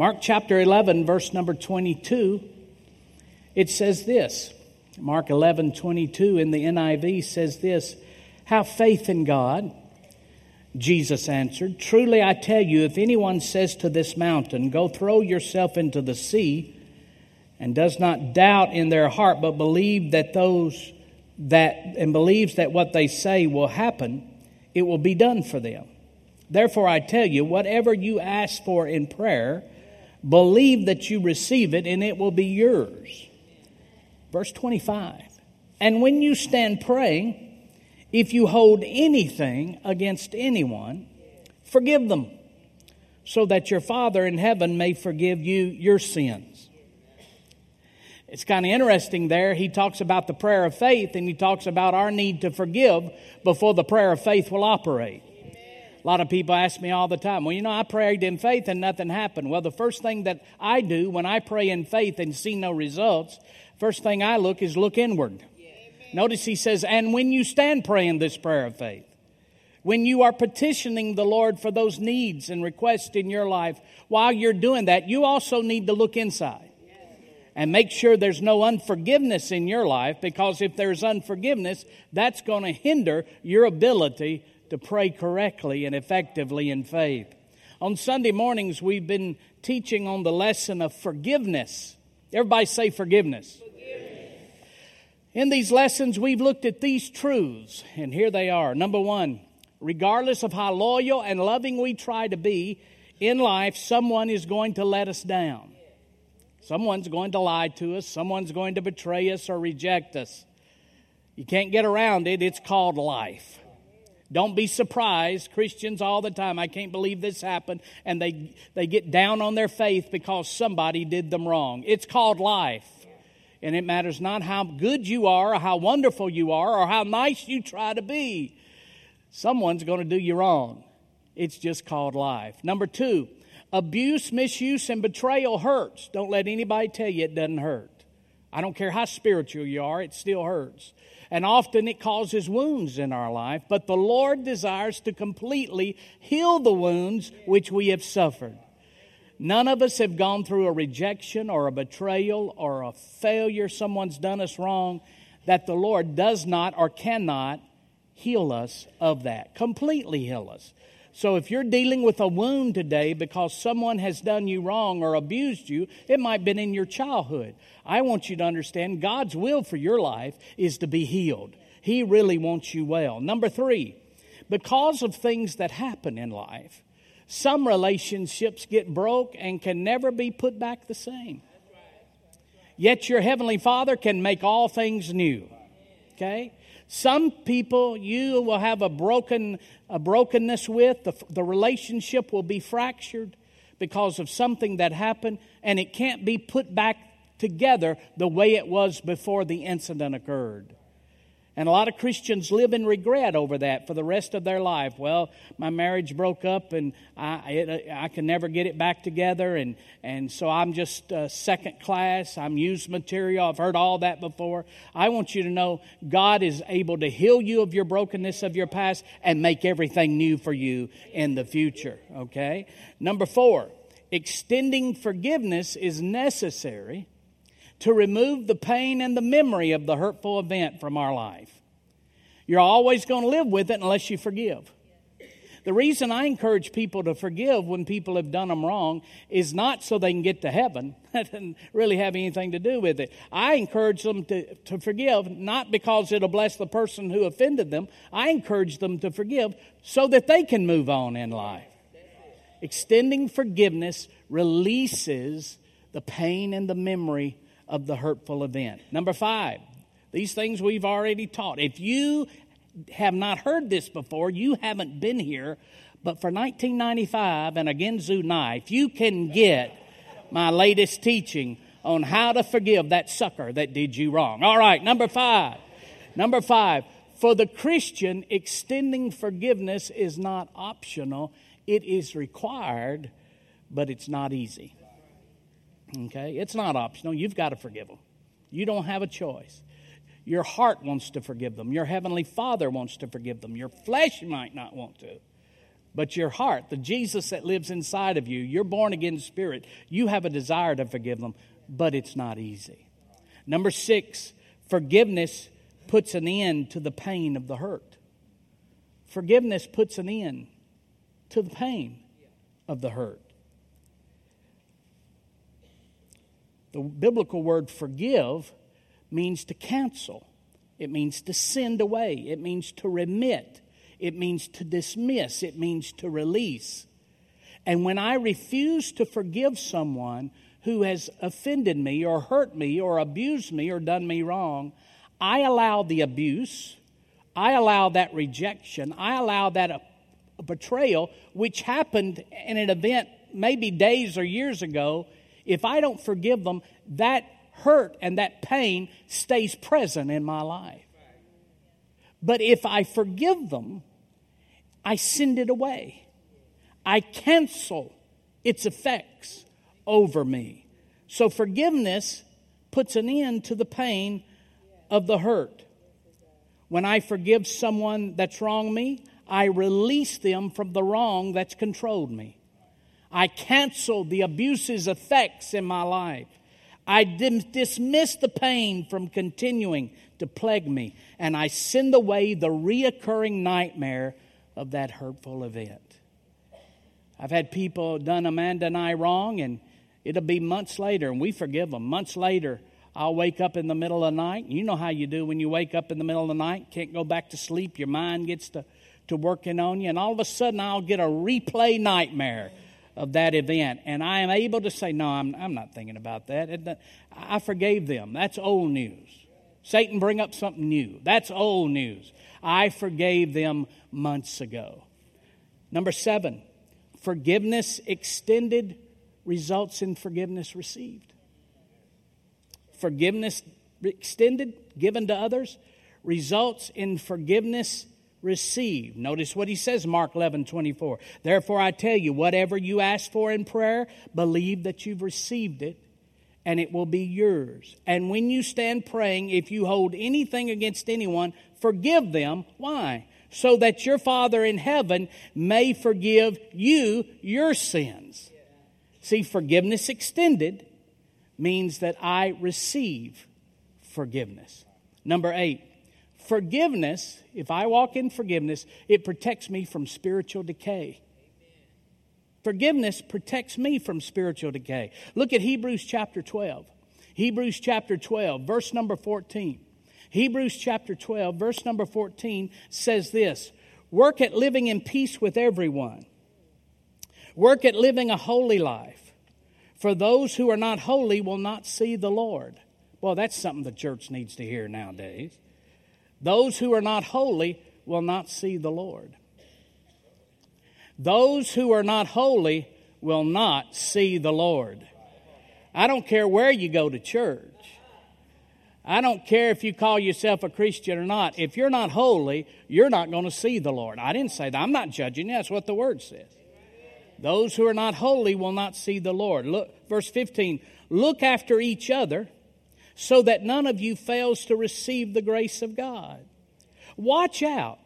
Mark chapter 11, verse number 22, it says this. Mark 11, 22 in the NIV says this Have faith in God. Jesus answered, Truly I tell you, if anyone says to this mountain, Go throw yourself into the sea, and does not doubt in their heart, but believe that those that, and believes that what they say will happen, it will be done for them. Therefore I tell you, whatever you ask for in prayer, believe that you receive it, and it will be yours. Verse 25. And when you stand praying, if you hold anything against anyone, forgive them, so that your Father in heaven may forgive you your sins. It's kind of interesting there. He talks about the prayer of faith and he talks about our need to forgive before the prayer of faith will operate. A lot of people ask me all the time, well, you know, I prayed in faith and nothing happened. Well, the first thing that I do when I pray in faith and see no results, first thing I look is look inward. Notice he says, and when you stand praying this prayer of faith, when you are petitioning the Lord for those needs and requests in your life, while you're doing that, you also need to look inside and make sure there's no unforgiveness in your life because if there's unforgiveness, that's going to hinder your ability to pray correctly and effectively in faith. On Sunday mornings, we've been teaching on the lesson of forgiveness. Everybody say forgiveness. In these lessons, we've looked at these truths, and here they are. Number one, regardless of how loyal and loving we try to be in life, someone is going to let us down. Someone's going to lie to us, someone's going to betray us or reject us. You can't get around it, it's called life. Don't be surprised. Christians all the time, I can't believe this happened, and they, they get down on their faith because somebody did them wrong. It's called life. And it matters not how good you are, or how wonderful you are, or how nice you try to be. Someone's going to do you wrong. It's just called life. Number two, abuse, misuse, and betrayal hurts. Don't let anybody tell you it doesn't hurt. I don't care how spiritual you are, it still hurts. And often it causes wounds in our life, but the Lord desires to completely heal the wounds which we have suffered. None of us have gone through a rejection or a betrayal or a failure. Someone's done us wrong that the Lord does not or cannot heal us of that, completely heal us. So if you're dealing with a wound today because someone has done you wrong or abused you, it might have been in your childhood. I want you to understand God's will for your life is to be healed. He really wants you well. Number three, because of things that happen in life, some relationships get broke and can never be put back the same. Yet your heavenly Father can make all things new. Okay? Some people you will have a broken a brokenness with, the, the relationship will be fractured because of something that happened and it can't be put back together the way it was before the incident occurred. And a lot of Christians live in regret over that for the rest of their life. Well, my marriage broke up and I, it, I can never get it back together. And, and so I'm just uh, second class. I'm used material. I've heard all that before. I want you to know God is able to heal you of your brokenness of your past and make everything new for you in the future. Okay? Number four, extending forgiveness is necessary to remove the pain and the memory of the hurtful event from our life. You're always going to live with it unless you forgive. The reason I encourage people to forgive when people have done them wrong is not so they can get to heaven. That doesn't really have anything to do with it. I encourage them to, to forgive not because it'll bless the person who offended them. I encourage them to forgive so that they can move on in life. Extending forgiveness releases the pain and the memory of the hurtful event. Number five, these things we've already taught. If you have not heard this before, you haven't been here, but for 1995 and again Zoo Knife, you can get my latest teaching on how to forgive that sucker that did you wrong. All right, number five. Number five, for the Christian, extending forgiveness is not optional, it is required, but it's not easy. Okay? It's not optional. You've got to forgive them. You don't have a choice. Your heart wants to forgive them. Your heavenly Father wants to forgive them. Your flesh might not want to. But your heart, the Jesus that lives inside of you, your born again spirit, you have a desire to forgive them, but it's not easy. Number six, forgiveness puts an end to the pain of the hurt. Forgiveness puts an end to the pain of the hurt. The biblical word forgive means to cancel, it means to send away, it means to remit, it means to dismiss, it means to release. And when I refuse to forgive someone who has offended me or hurt me or abused me or done me wrong, I allow the abuse, I allow that rejection, I allow that uh, betrayal, which happened in an event maybe days or years ago. If I don't forgive them, that hurt and that pain stays present in my life. But if I forgive them, I send it away. I cancel its effects over me. So forgiveness puts an end to the pain of the hurt. When I forgive someone that's wronged me, I release them from the wrong that's controlled me. I cancel the abuse's effects in my life. I dismiss the pain from continuing to plague me, and I send away the reoccurring nightmare of that hurtful event. I've had people done Amanda and I wrong, and it'll be months later, and we forgive them. Months later, I'll wake up in the middle of the night. You know how you do when you wake up in the middle of the night, can't go back to sleep, your mind gets to, to working on you, and all of a sudden I'll get a replay nightmare of that event. And I am able to say, No, I'm, I'm not thinking about that. I forgave them. That's old news. Satan bring up something new. That's old news. I forgave them months ago. Number seven, forgiveness extended results in forgiveness received. Forgiveness extended, given to others, results in forgiveness received. Notice what he says, Mark 11, 24. Therefore, I tell you, whatever you ask for in prayer, believe that you've received it, and it will be yours. And when you stand praying, if you hold anything against anyone, forgive them. Why? So that your Father in heaven may forgive you your sins. See, forgiveness extended means that I receive forgiveness. Number eight, forgiveness, if I walk in forgiveness, it protects me from spiritual decay. Forgiveness protects me from spiritual decay. Look at Hebrews chapter 12. Hebrews chapter 12, verse number 14. Hebrews chapter 12, verse number 14 says this Work at living in peace with everyone. Work at living a holy life. For those who are not holy will not see the Lord. Well, that's something the church needs to hear nowadays. Those who are not holy will not see the Lord. Those who are not holy will not see the Lord. I don't care where you go to church. I don't care if you call yourself a Christian or not. If you're not holy, you're not going to see the Lord. I didn't say that. I'm not judging you. That's what the word says. Those who are not holy will not see the Lord. Look, verse 15. Look after each other so that none of you fails to receive the grace of God. Watch out.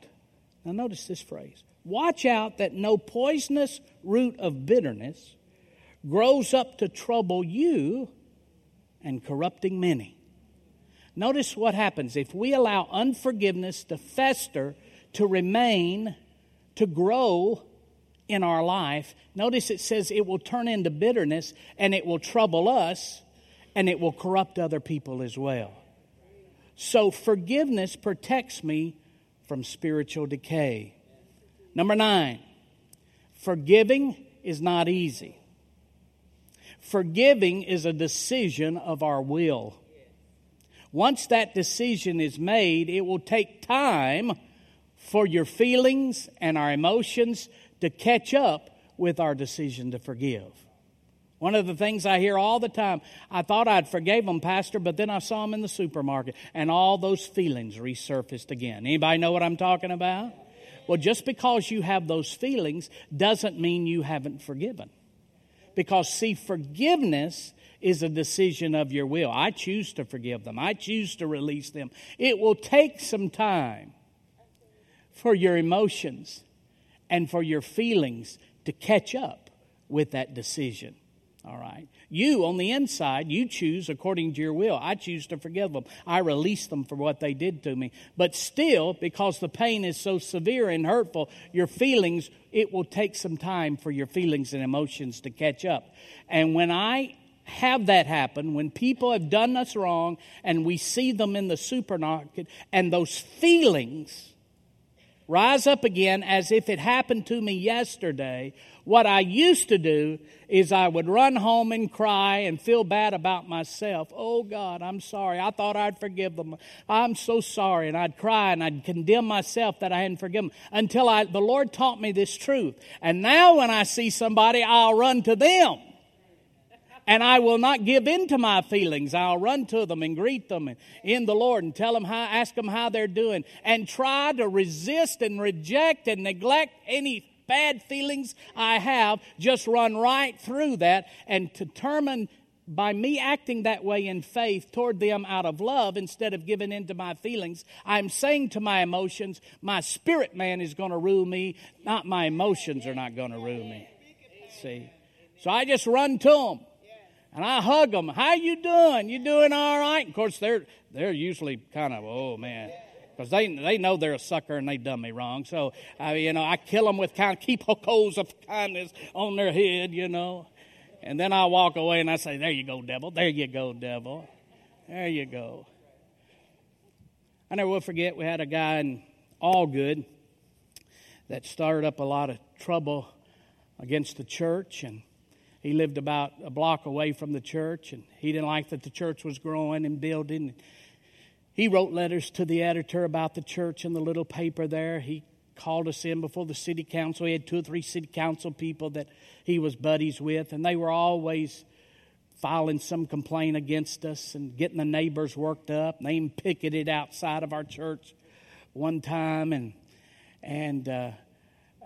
Now, notice this phrase Watch out that no poisonous root of bitterness grows up to trouble you and corrupting many. Notice what happens if we allow unforgiveness to fester, to remain, to grow in our life. Notice it says it will turn into bitterness and it will trouble us and it will corrupt other people as well. So, forgiveness protects me from spiritual decay. Number nine, forgiving is not easy. Forgiving is a decision of our will. Once that decision is made, it will take time for your feelings and our emotions to catch up with our decision to forgive. One of the things I hear all the time, I thought I'd forgave them, Pastor, but then I saw them in the supermarket and all those feelings resurfaced again. Anybody know what I'm talking about? Well, just because you have those feelings doesn't mean you haven't forgiven. Because, see, forgiveness is a decision of your will. I choose to forgive them, I choose to release them. It will take some time for your emotions and for your feelings to catch up with that decision. All right. You, on the inside, you choose according to your will. I choose to forgive them. I release them for what they did to me. But still, because the pain is so severe and hurtful, your feelings, it will take some time for your feelings and emotions to catch up. And when I have that happen, when people have done us wrong and we see them in the supermarket and those feelings rise up again as if it happened to me yesterday, what I used to do is I would run home and cry and feel bad about myself. Oh God, I'm sorry. I thought I'd forgive them. I'm so sorry. And I'd cry and I'd condemn myself that I hadn't forgiven them until I, the Lord taught me this truth. And now when I see somebody, I'll run to them. And I will not give in to my feelings. I'll run to them and greet them in the Lord and tell them how, ask them how they're doing and try to resist and reject and neglect any bad feelings I have, just run right through that and determine by me acting that way in faith toward them out of love instead of giving in to my feelings, I'm saying to my emotions, my spirit man is going to rule me, not my emotions are not going to rule me. See? So I just run to them. And I hug them. How you doing? You doing all right? Of course, they're they're usually kind of, oh man, because they they know they're a sucker and they done me wrong. So I you know, I kill them with kind of keep coals of kindness on their head, you know, and then I walk away and I say, "There you go, devil. There you go, devil. There you go." I never will forget. We had a guy in All Good that started up a lot of trouble against the church and he lived about a block away from the church and he didn't like that the church was growing and building he wrote letters to the editor about the church in the little paper there. He called us in before the city council. He had two or three city council people that he was buddies with, and they were always filing some complaint against us and getting the neighbors worked up. They even picketed outside of our church one time, and and uh,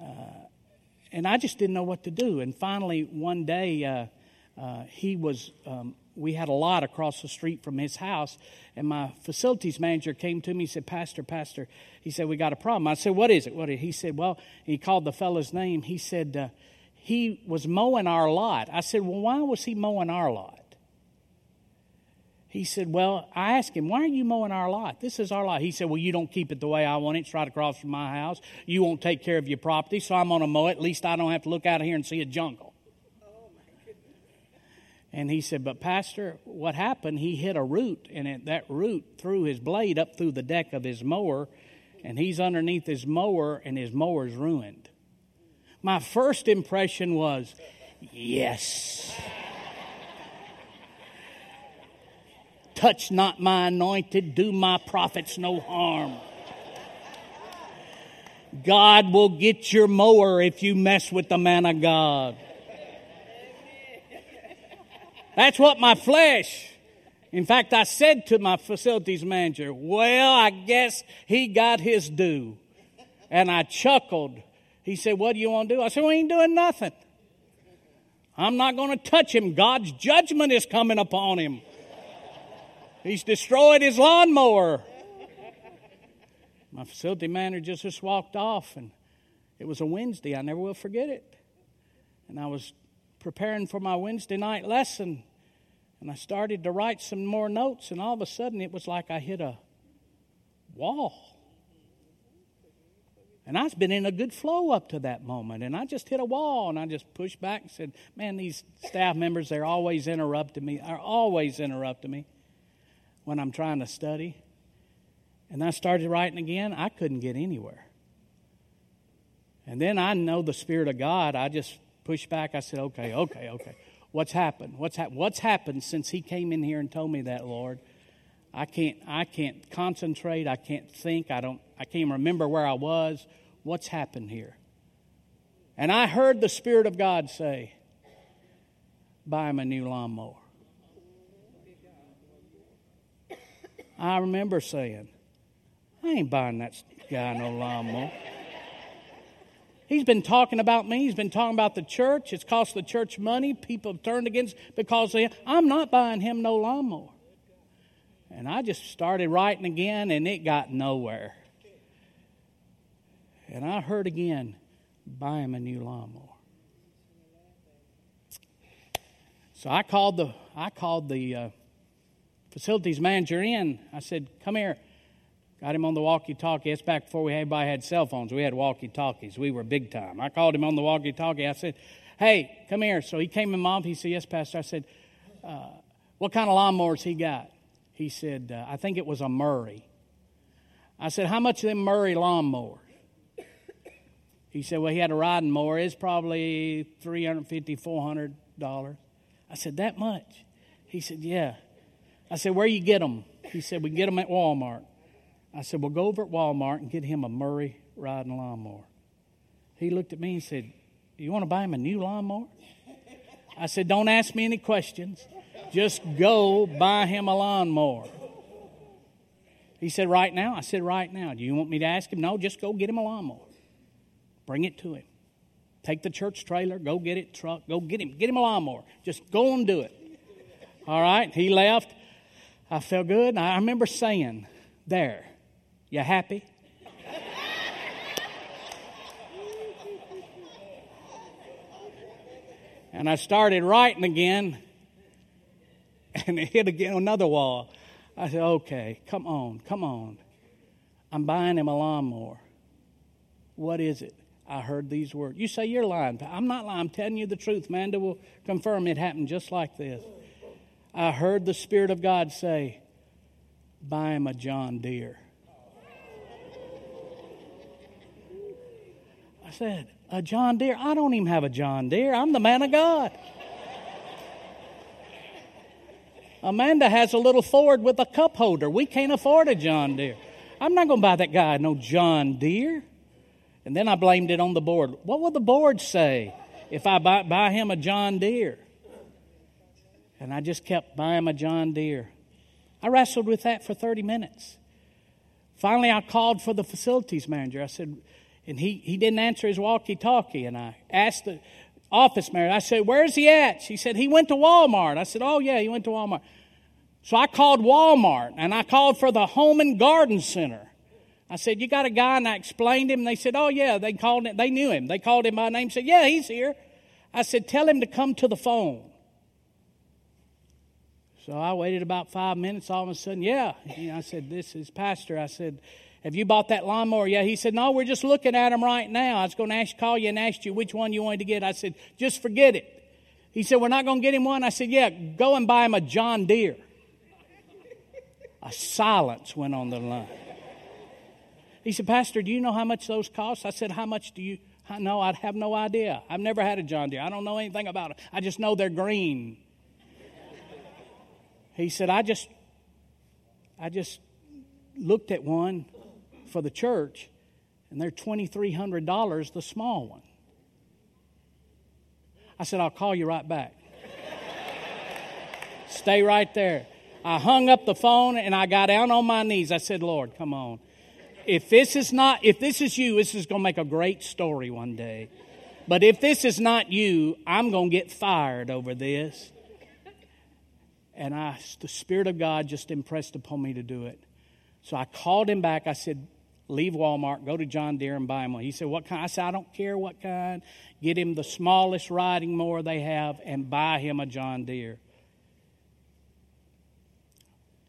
uh, and I just didn't know what to do. And finally, one day, uh, uh he was um, we had a lot across the street from his house. And my facilities manager came to me and said, Pastor, Pastor, he said, we got a problem. I said, what is it? What? He said, well, he called the fellow's name. He said, uh, he was mowing our lot. I said, well, why was he mowing our lot? He said, Well, I asked him, Why are you mowing our lot? This is our lot. He said, Well, you don't keep it the way I want it. It's right across from my house. You won't take care of your property, so I'm going to mow it. At least I don't have to look out of here and see a jungle. And he said, But, Pastor, what happened? He hit a root, and it, that root threw his blade up through the deck of his mower, and he's underneath his mower, and his mower's ruined. My first impression was, Yes. Touch not my anointed, do my prophets no harm. God will get your mower if you mess with the man of God. That's what my flesh. In fact, I said to my facilities manager, Well, I guess he got his due. And I chuckled. He said, What do you want to do? I said, We ain't doing nothing. I'm not going to touch him. God's judgment is coming upon him. He's destroyed his lawnmower. My facility manager just walked off, and it was a Wednesday. I never will forget it. And I was preparing for my Wednesday night lesson, and I started to write some more notes, and all of a sudden it was like I hit a wall. And I've been in a good flow up to that moment, and I just hit a wall, and I just pushed back and said, "Man, these staff members, they're always interrupting me. Are always interrupting me when I'm trying to study." And I started writing again. I couldn't get anywhere. And then I know the Spirit of God. I just pushed back. I said, "Okay, okay, okay." What's happened? What's, ha- what's happened since he came in here and told me that, Lord? I can't, I can't concentrate. I can't think. I, don't, I can't remember where I was. What's happened here? And I heard the Spirit of God say, Buy him a new lawnmower. I remember saying, I ain't buying that guy no lawnmower. He's been talking about me. He's been talking about the church. It's cost the church money. People have turned against because of him. I'm not buying him no lawnmower. And I just started writing again, and it got nowhere. And I heard again, buy him a new lawnmower. So I called the I called the uh, facilities manager in. I said, "Come here." Got him on the walkie-talkie. It's back before we had, everybody had cell phones. We had walkie-talkies. We were big time. I called him on the walkie-talkie. I said, "Hey, come here." So he came in, mom. He said, "Yes, Pastor." I said, uh, "What kind of lawnmowers he got?" He said, uh, "I think it was a Murray." I said, "How much of them Murray lawnmowers?" He said, Well, he had a riding mower. It's probably $350, $400. I said, That much? He said, Yeah. I said, Where you get them? He said, We get them at Walmart. I said, Well, go over at Walmart and get him a Murray riding lawnmower. He looked at me and said, You want to buy him a new lawnmower? I said, Don't ask me any questions. Just go buy him a lawnmower. He said, Right now? I said, Right now. Do you want me to ask him? No, just go get him a lawnmower. Bring it to him. Take the church trailer, go get it, truck, go get him. Get him a lawnmower. Just go and do it. All right, he left. I felt good. And I remember saying, There, you happy? and I started writing again, and it hit again another wall. I said, Okay, come on, come on. I'm buying him a lawnmower. What is it? I heard these words. You say you're lying. I'm not lying. I'm telling you the truth. Manda will confirm it happened just like this. I heard the Spirit of God say, Buy him a John Deere. I said, A John Deere? I don't even have a John Deere. I'm the man of God. Amanda has a little Ford with a cup holder. We can't afford a John Deere. I'm not going to buy that guy no John Deere. And then I blamed it on the board. What will the board say if I buy, buy him a John Deere? And I just kept buying a John Deere. I wrestled with that for 30 minutes. Finally, I called for the facilities manager. I said, and he, he didn't answer his walkie talkie. And I asked the office manager, I said, Where's he at? She said, He went to Walmart. I said, Oh, yeah, he went to Walmart. So I called Walmart and I called for the Home and Garden Center. I said, You got a guy? And I explained him. And they said, Oh, yeah. They called him. They knew him. They called him by name. Said, Yeah, he's here. I said, Tell him to come to the phone. So I waited about five minutes. All of a sudden, yeah. I said, This is Pastor. I said, Have you bought that lawnmower? Yeah. He said, No, we're just looking at him right now. I was going to ask, call you and ask you which one you wanted to get. I said, Just forget it. He said, We're not going to get him one. I said, Yeah, go and buy him a John Deere. A silence went on the line. He said, Pastor, do you know how much those cost? I said, How much do you? I have no idea. I've never had a John Deere. I don't know anything about it. I just know they're green. He said, I just, I just looked at one for the church, and they're $2,300, the small one. I said, I'll call you right back. Stay right there. I hung up the phone and I got down on my knees. I said, Lord, come on if this is not, if this is you, this is going to make a great story one day. But if this is not you, I'm going to get fired over this. And I, the Spirit of God just impressed upon me to do it. So I called him back. I said, leave Walmart, go to John Deere and buy him one. He said, what kind? I said, I don't care what kind. Get him the smallest riding mower they have and buy him a John Deere.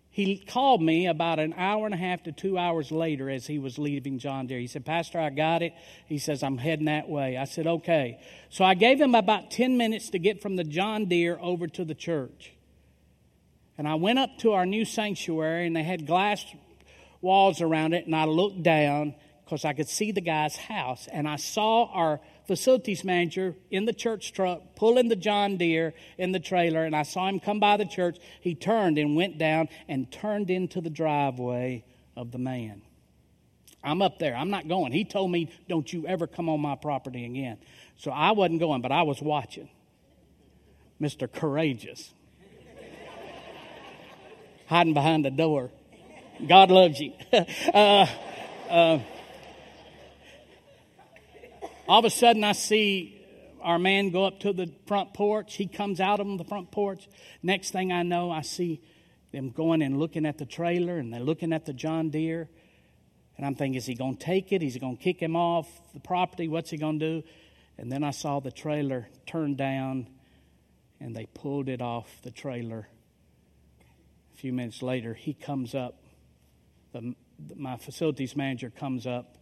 He called me about an hour and a half to two hours later as he was leaving John Deere. He said, Pastor, I got it. He says, I'm heading that way. I said, okay. So I gave him about 10 minutes to get from the John Deere over to the church. And I went up to our new sanctuary, and they had glass walls around it, and I looked down because I could see the guy's house, and I saw our facilities manager in the church truck pulling the John Deere in the trailer, and I saw him come by the church. He turned and went down and turned into the driveway of the man. I'm up there. I'm not going. He told me, Don't you ever come on my property again. So I wasn't going, but I was watching. Mr. Courageous. Hiding behind the door. God loves you. uh, uh, all of a sudden, I see our man go up to the front porch. He comes out on the front porch. Next thing I know, I see them going and looking at the trailer and they're looking at the John Deere. And I'm thinking, is he going to take it? Is he going to kick him off the property? What's he going to do? And then I saw the trailer turn down and they pulled it off the trailer. Few minutes later, he comes up. The, my facilities manager comes up,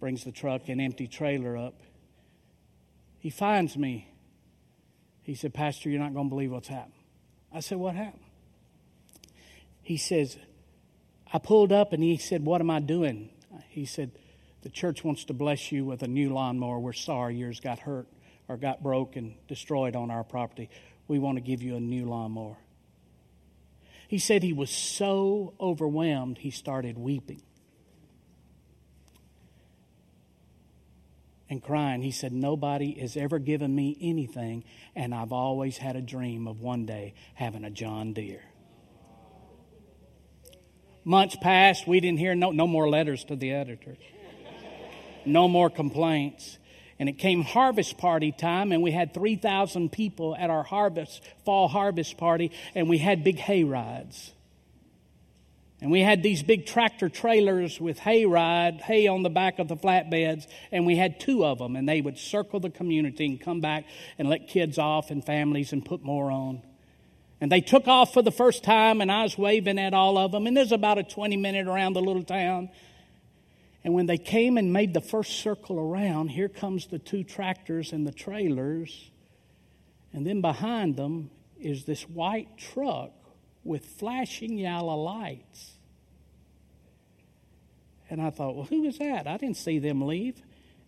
brings the truck and empty trailer up. He finds me. He said, Pastor, you're not going to believe what's happened. I said, What happened? He says, I pulled up and he said, What am I doing? He said, The church wants to bless you with a new lawnmower. We're sorry yours got hurt or got broke and destroyed on our property. We want to give you a new lawnmower. He said he was so overwhelmed, he started weeping and crying. He said, Nobody has ever given me anything, and I've always had a dream of one day having a John Deere. Months passed, we didn't hear no, no more letters to the editor, no more complaints. And it came harvest party time, and we had 3,000 people at our harvest, fall harvest party, and we had big hay rides. And we had these big tractor trailers with hay ride, hay on the back of the flatbeds, and we had two of them, and they would circle the community and come back and let kids off and families and put more on. And they took off for the first time, and I was waving at all of them. And there's about a 20 minute around the little town. And when they came and made the first circle around, here comes the two tractors and the trailers. And then behind them is this white truck with flashing yellow lights. And I thought, well, who was that? I didn't see them leave.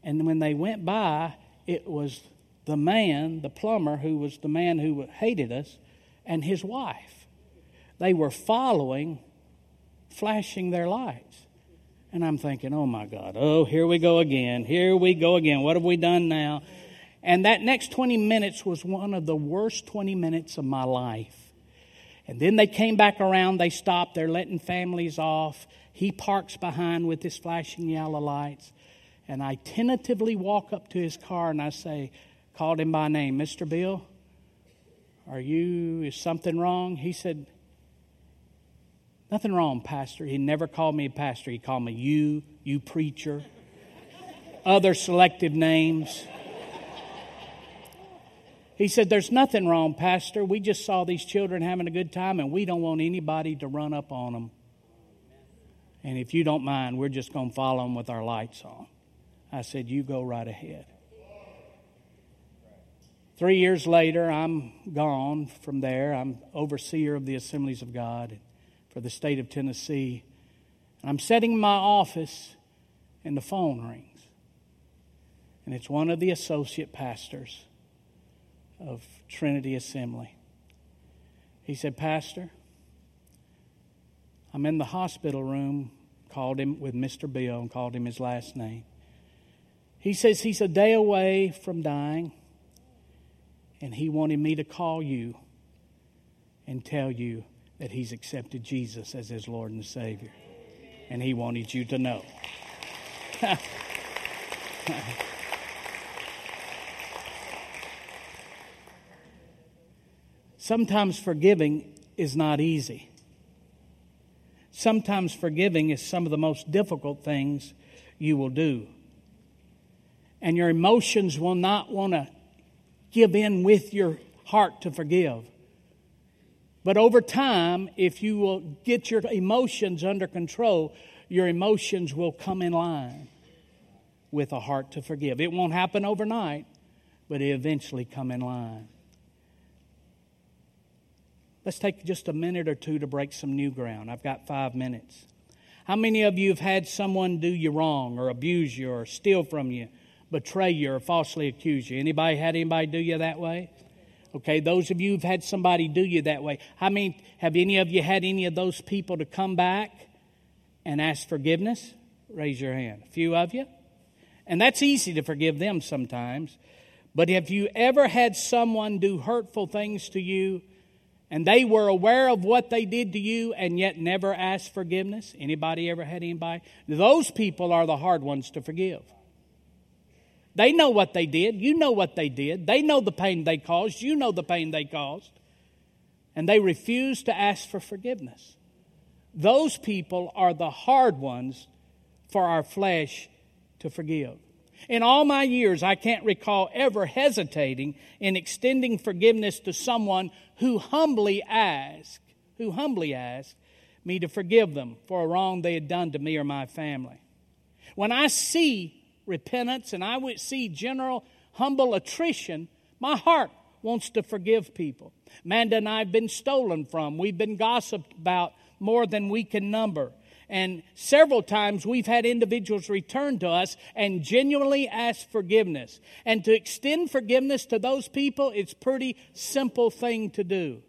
And when they went by, it was the man, the plumber, who was the man who hated us, and his wife. They were following, flashing their lights. And I'm thinking, oh my God, oh, here we go again. Here we go again. What have we done now? And that next 20 minutes was one of the worst 20 minutes of my life. And then they came back around, they stopped, they're letting families off. He parks behind with his flashing yellow lights. And I tentatively walk up to his car and I say, called him by name, Mr. Bill, are you, is something wrong? He said, Nothing wrong, Pastor. He never called me a pastor. He called me you, you preacher, other selective names. He said, There's nothing wrong, Pastor. We just saw these children having a good time, and we don't want anybody to run up on them. And if you don't mind, we're just going to follow them with our lights on. I said, You go right ahead. Three years later, I'm gone from there. I'm overseer of the Assemblies of God for the state of Tennessee. I'm sitting in my office and the phone rings. And it's one of the associate pastors of Trinity Assembly. He said, Pastor, I'm in the hospital room, called him with Mr. Bill and called him his last name. He says he's a day away from dying, and he wanted me to call you and tell you that he's accepted Jesus as his Lord and Savior. And he wanted you to know. Sometimes forgiving is not easy. Sometimes forgiving is some of the most difficult things you will do. And your emotions will not want to give in with your heart to forgive. But over time, if you will get your emotions under control, your emotions will come in line with a heart to forgive. It won't happen overnight, but it eventually come in line. Let's take just a minute or two to break some new ground. I've got five minutes. How many of you have had someone do you wrong or abuse you or steal from you, betray you or falsely accuse you? Anybody had anybody do you that way? Okay, those of you who've had somebody do you that way, I mean, have any of you had any of those people to come back and ask forgiveness? Raise your hand. A few of you? And that's easy to forgive them sometimes. But have you ever had someone do hurtful things to you and they were aware of what they did to you and yet never asked forgiveness? Anybody ever had anybody? Those people are the hard ones to forgive. They know what they did. You know what they did. They know the pain they caused. You know the pain they caused. And they refuse to ask for forgiveness. Those people are the hard ones for our flesh to forgive. In all my years, I can't recall ever hesitating in extending forgiveness to someone who humbly asked, who humbly asked me to forgive them for a wrong they had done to me or my family. When I see repentance and I would see general humble attrition, my heart wants to forgive people. Amanda and I have been stolen from. We've been gossiped about more than we can number. And several times we've had individuals return to us and genuinely ask forgiveness. And to extend forgiveness to those people, it's pretty simple thing to do.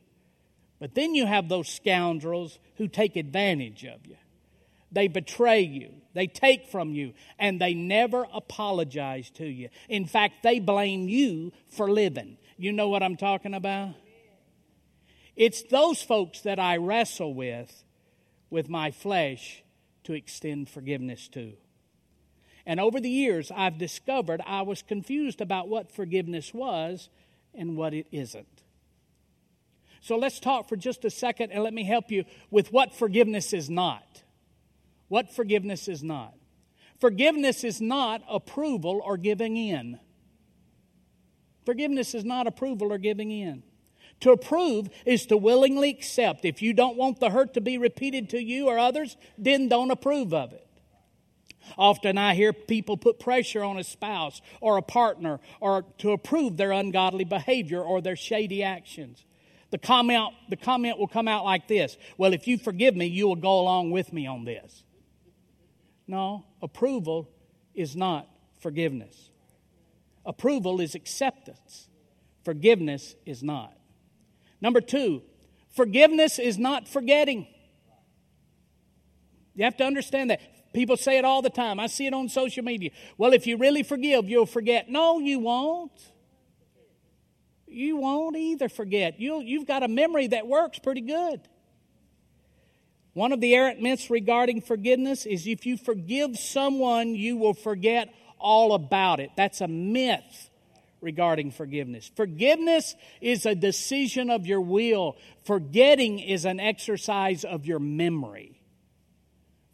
But then you have those scoundrels who take advantage of you. They betray you, they take from you, and they never apologize to you. In fact, they blame you for living. You know what I'm talking about? It's those folks that I wrestle with with my flesh to extend forgiveness to. And over the years, I've discovered I was confused about what forgiveness was and what it isn't. So let's talk for just a second and let me help you with what forgiveness is not. What forgiveness is not. Forgiveness is not approval or giving in. Forgiveness is not approval or giving in. To approve is to willingly accept. If you don't want the hurt to be repeated to you or others, then don't approve of it. Often I hear people put pressure on a spouse or a partner or to approve their ungodly behavior or their shady actions. The comment, the comment will come out like this Well, if you forgive me, you will go along with me on this. No, approval is not forgiveness. Approval is acceptance, forgiveness is not. Number two, forgiveness is not forgetting. You have to understand that. People say it all the time. I see it on social media. Well, if you really forgive, you'll forget. No, you won't. You won't either forget. you you've got a memory that works pretty good. One of the errant myths regarding forgiveness is if you forgive someone, you will forget all about it. That's a myth regarding forgiveness. Forgiveness is a decision of your will, forgetting is an exercise of your memory.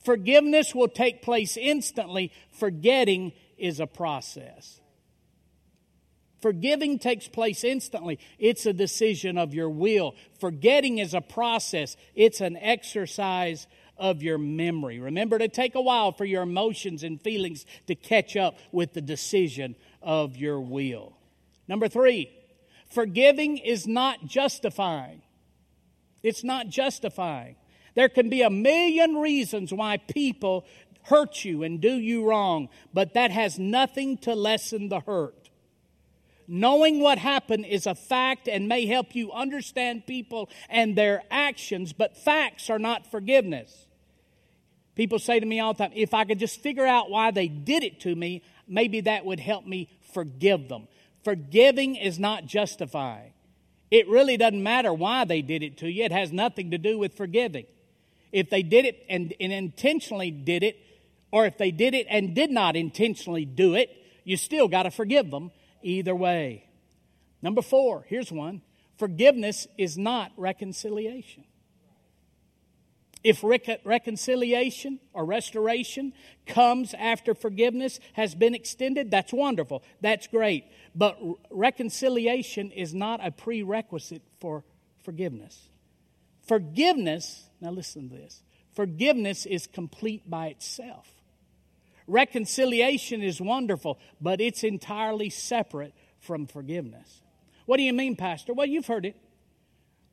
Forgiveness will take place instantly, forgetting is a process. Forgiving takes place instantly. It's a decision of your will. Forgetting is a process, it's an exercise of your memory. Remember to take a while for your emotions and feelings to catch up with the decision of your will. Number three, forgiving is not justifying. It's not justifying. There can be a million reasons why people hurt you and do you wrong, but that has nothing to lessen the hurt. Knowing what happened is a fact and may help you understand people and their actions, but facts are not forgiveness. People say to me all the time, if I could just figure out why they did it to me, maybe that would help me forgive them. Forgiving is not justifying. It really doesn't matter why they did it to you, it has nothing to do with forgiving. If they did it and, and intentionally did it, or if they did it and did not intentionally do it, you still got to forgive them either way. Number four, here's one forgiveness is not reconciliation. If reconciliation or restoration comes after forgiveness has been extended, that's wonderful. That's great. But reconciliation is not a prerequisite for forgiveness. Forgiveness, now listen to this forgiveness is complete by itself. Reconciliation is wonderful, but it's entirely separate from forgiveness. What do you mean, Pastor? Well, you've heard it.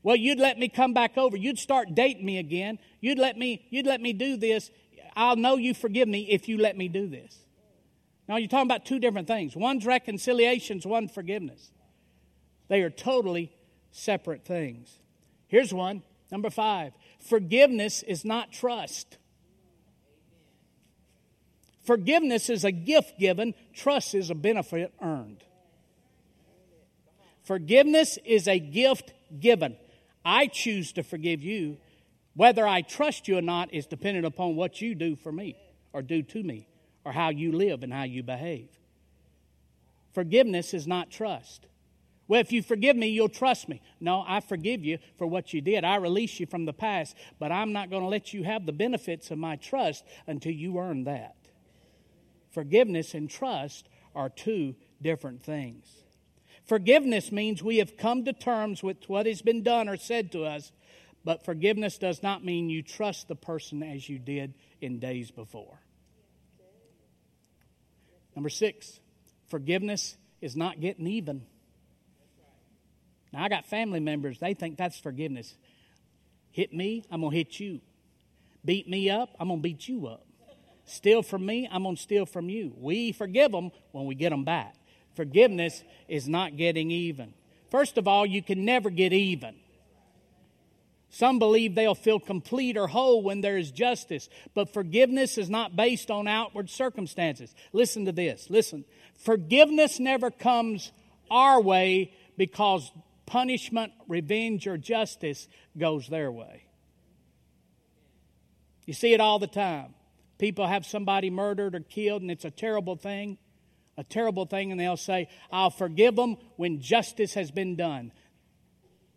Well, you'd let me come back over. You'd start dating me again. You'd let me, you'd let me do this. I'll know you forgive me if you let me do this. Now, you're talking about two different things. One's reconciliations, one forgiveness. They are totally separate things. Here's one, number five. Forgiveness is not trust. Forgiveness is a gift given, trust is a benefit earned. Forgiveness is a gift given. I choose to forgive you. Whether I trust you or not is dependent upon what you do for me or do to me or how you live and how you behave. Forgiveness is not trust. Well, if you forgive me, you'll trust me. No, I forgive you for what you did. I release you from the past, but I'm not going to let you have the benefits of my trust until you earn that. Forgiveness and trust are two different things. Forgiveness means we have come to terms with what has been done or said to us, but forgiveness does not mean you trust the person as you did in days before. Number six, forgiveness is not getting even. Now, I got family members, they think that's forgiveness. Hit me, I'm going to hit you. Beat me up, I'm going to beat you up. Steal from me, I'm going to steal from you. We forgive them when we get them back. Forgiveness is not getting even. First of all, you can never get even. Some believe they'll feel complete or whole when there is justice, but forgiveness is not based on outward circumstances. Listen to this. Listen. Forgiveness never comes our way because punishment, revenge, or justice goes their way. You see it all the time. People have somebody murdered or killed, and it's a terrible thing, a terrible thing, and they'll say, I'll forgive them when justice has been done.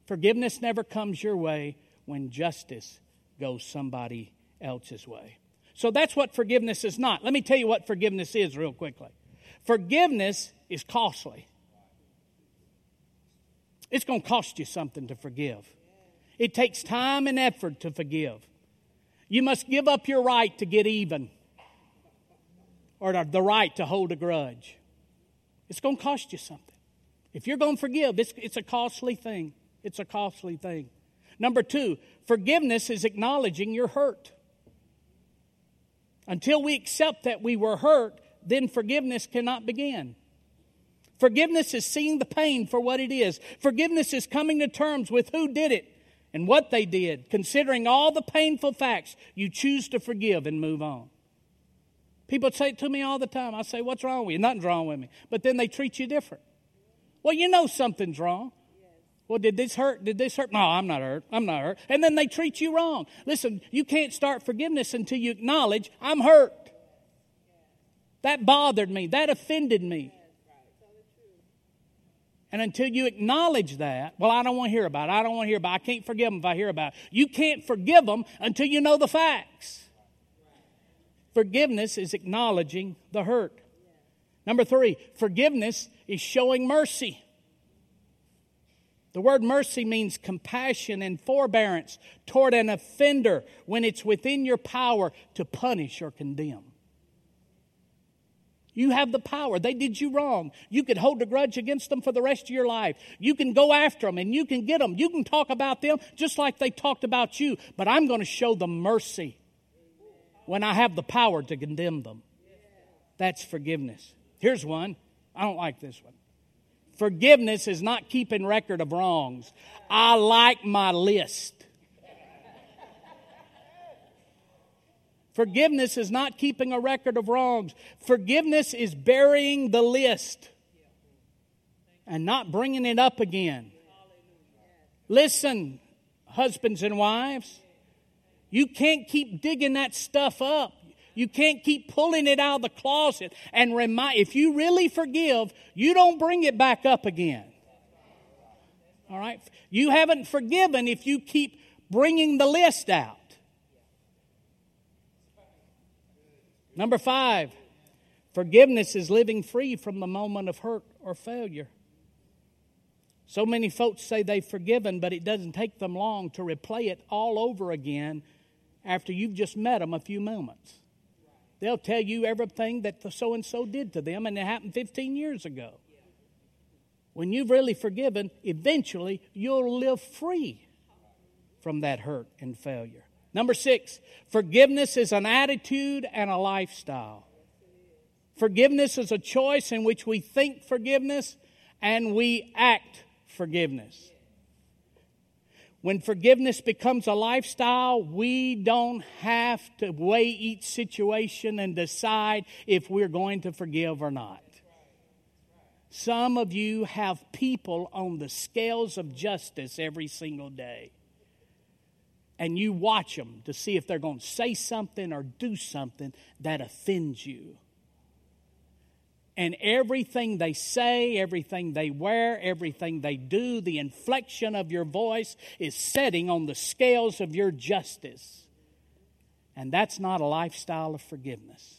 Forgiveness never comes your way when justice goes somebody else's way. So that's what forgiveness is not. Let me tell you what forgiveness is, real quickly. Forgiveness is costly. It's going to cost you something to forgive. It takes time and effort to forgive. You must give up your right to get even or the right to hold a grudge. It's going to cost you something. If you're going to forgive, it's, it's a costly thing. It's a costly thing. Number two, forgiveness is acknowledging your hurt. Until we accept that we were hurt, then forgiveness cannot begin. Forgiveness is seeing the pain for what it is. Forgiveness is coming to terms with who did it and what they did. Considering all the painful facts, you choose to forgive and move on. People say it to me all the time. I say, What's wrong with you? Nothing's wrong with me. But then they treat you different. Well, you know something's wrong. Well, did this hurt? Did this hurt? No, I'm not hurt. I'm not hurt. And then they treat you wrong. Listen, you can't start forgiveness until you acknowledge, I'm hurt. That bothered me. That offended me. And until you acknowledge that, well, I don't want to hear about it. I don't want to hear about it. I can't forgive them if I hear about it. You can't forgive them until you know the facts. Forgiveness is acknowledging the hurt. Number three, forgiveness is showing mercy. The word mercy means compassion and forbearance toward an offender when it's within your power to punish or condemn. You have the power. They did you wrong. You could hold a grudge against them for the rest of your life. You can go after them and you can get them. You can talk about them just like they talked about you. But I'm going to show them mercy when I have the power to condemn them. That's forgiveness. Here's one. I don't like this one. Forgiveness is not keeping record of wrongs. I like my list. Forgiveness is not keeping a record of wrongs. Forgiveness is burying the list and not bringing it up again. Listen, husbands and wives, you can't keep digging that stuff up. You can't keep pulling it out of the closet and remind. If you really forgive, you don't bring it back up again. All right? You haven't forgiven if you keep bringing the list out. Number five, forgiveness is living free from the moment of hurt or failure. So many folks say they've forgiven, but it doesn't take them long to replay it all over again after you've just met them a few moments. They'll tell you everything that the so and so did to them, and it happened 15 years ago. When you've really forgiven, eventually you'll live free from that hurt and failure. Number six, forgiveness is an attitude and a lifestyle. Forgiveness is a choice in which we think forgiveness and we act forgiveness. When forgiveness becomes a lifestyle, we don't have to weigh each situation and decide if we're going to forgive or not. Some of you have people on the scales of justice every single day and you watch them to see if they're going to say something or do something that offends you. And everything they say, everything they wear, everything they do, the inflection of your voice is setting on the scales of your justice. And that's not a lifestyle of forgiveness.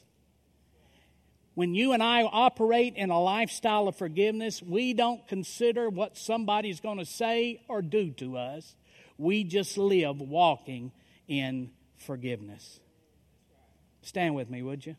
When you and I operate in a lifestyle of forgiveness, we don't consider what somebody's going to say or do to us. We just live walking in forgiveness. Stand with me, would you?